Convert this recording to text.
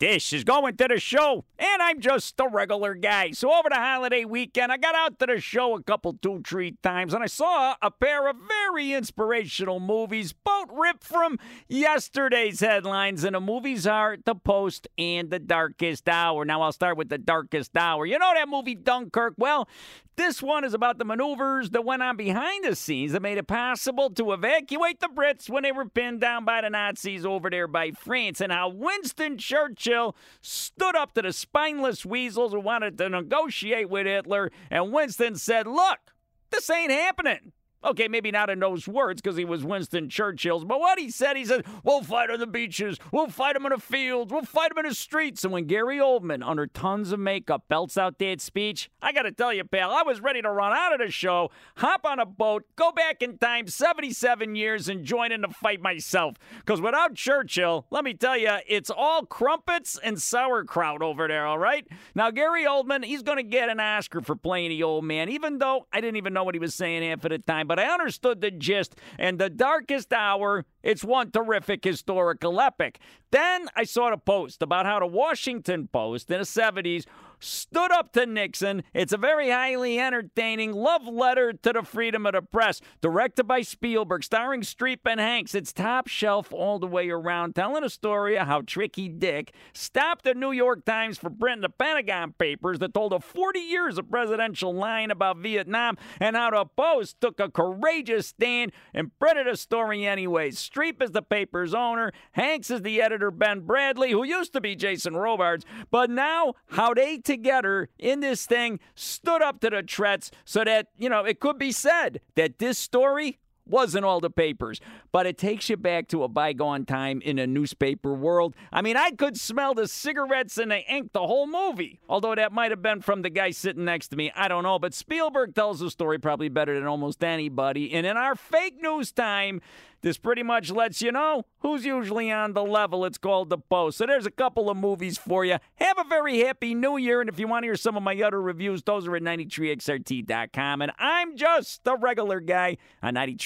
This is going to the show, and I'm just a regular guy. So over the holiday weekend, I got out to the show a couple, two, three times, and I saw a pair of very inspirational movies, both ripped from yesterday's headlines. And the movies are The Post and The Darkest Hour. Now I'll start with The Darkest Hour. You know that movie Dunkirk? Well, this one is about the maneuvers that went on behind the scenes that made it possible to evacuate the Brits when they were pinned down by the Nazis over there by France, and how Winston Churchill stood up to the spineless weasels who wanted to negotiate with Hitler, and Winston said, Look, this ain't happening. Okay, maybe not in those words because he was Winston Churchill's, but what he said, he said, We'll fight on the beaches, we'll fight him in the fields, we'll fight him in the streets. And when Gary Oldman, under tons of makeup, belts out that speech, I got to tell you, pal, I was ready to run out of the show, hop on a boat, go back in time 77 years, and join in the fight myself. Because without Churchill, let me tell you, it's all crumpets and sauerkraut over there, all right? Now, Gary Oldman, he's going to get an Oscar for playing the old man, even though I didn't even know what he was saying half of the time. But but I understood the gist. And the darkest hour, it's one terrific historical epic. Then I saw a post about how the Washington Post in the 70s stood up to Nixon. It's a very highly entertaining love letter to the freedom of the press, directed by Spielberg, starring Streep and Hanks. It's top shelf all the way around, telling a story of how Tricky Dick stopped the New York Times for printing the Pentagon Papers that told of 40 years of presidential lying about Vietnam, and how the Post took a courageous stand and printed a story anyway. Streep is the paper's owner, Hanks is the editor, Ben Bradlee, who used to be Jason Robards, but now how they together in this thing stood up to the threats so that, you know, it could be said that this story wasn't all the papers, but it takes you back to a bygone time in a newspaper world. I mean, I could smell the cigarettes and the ink the whole movie, although that might have been from the guy sitting next to me. I don't know, but Spielberg tells the story probably better than almost anybody. And in our fake news time, this pretty much lets you know who's usually on the level. It's called The Post. So there's a couple of movies for you. Have a very happy new year. And if you want to hear some of my other reviews, those are at 93xrt.com. And I'm just a regular guy on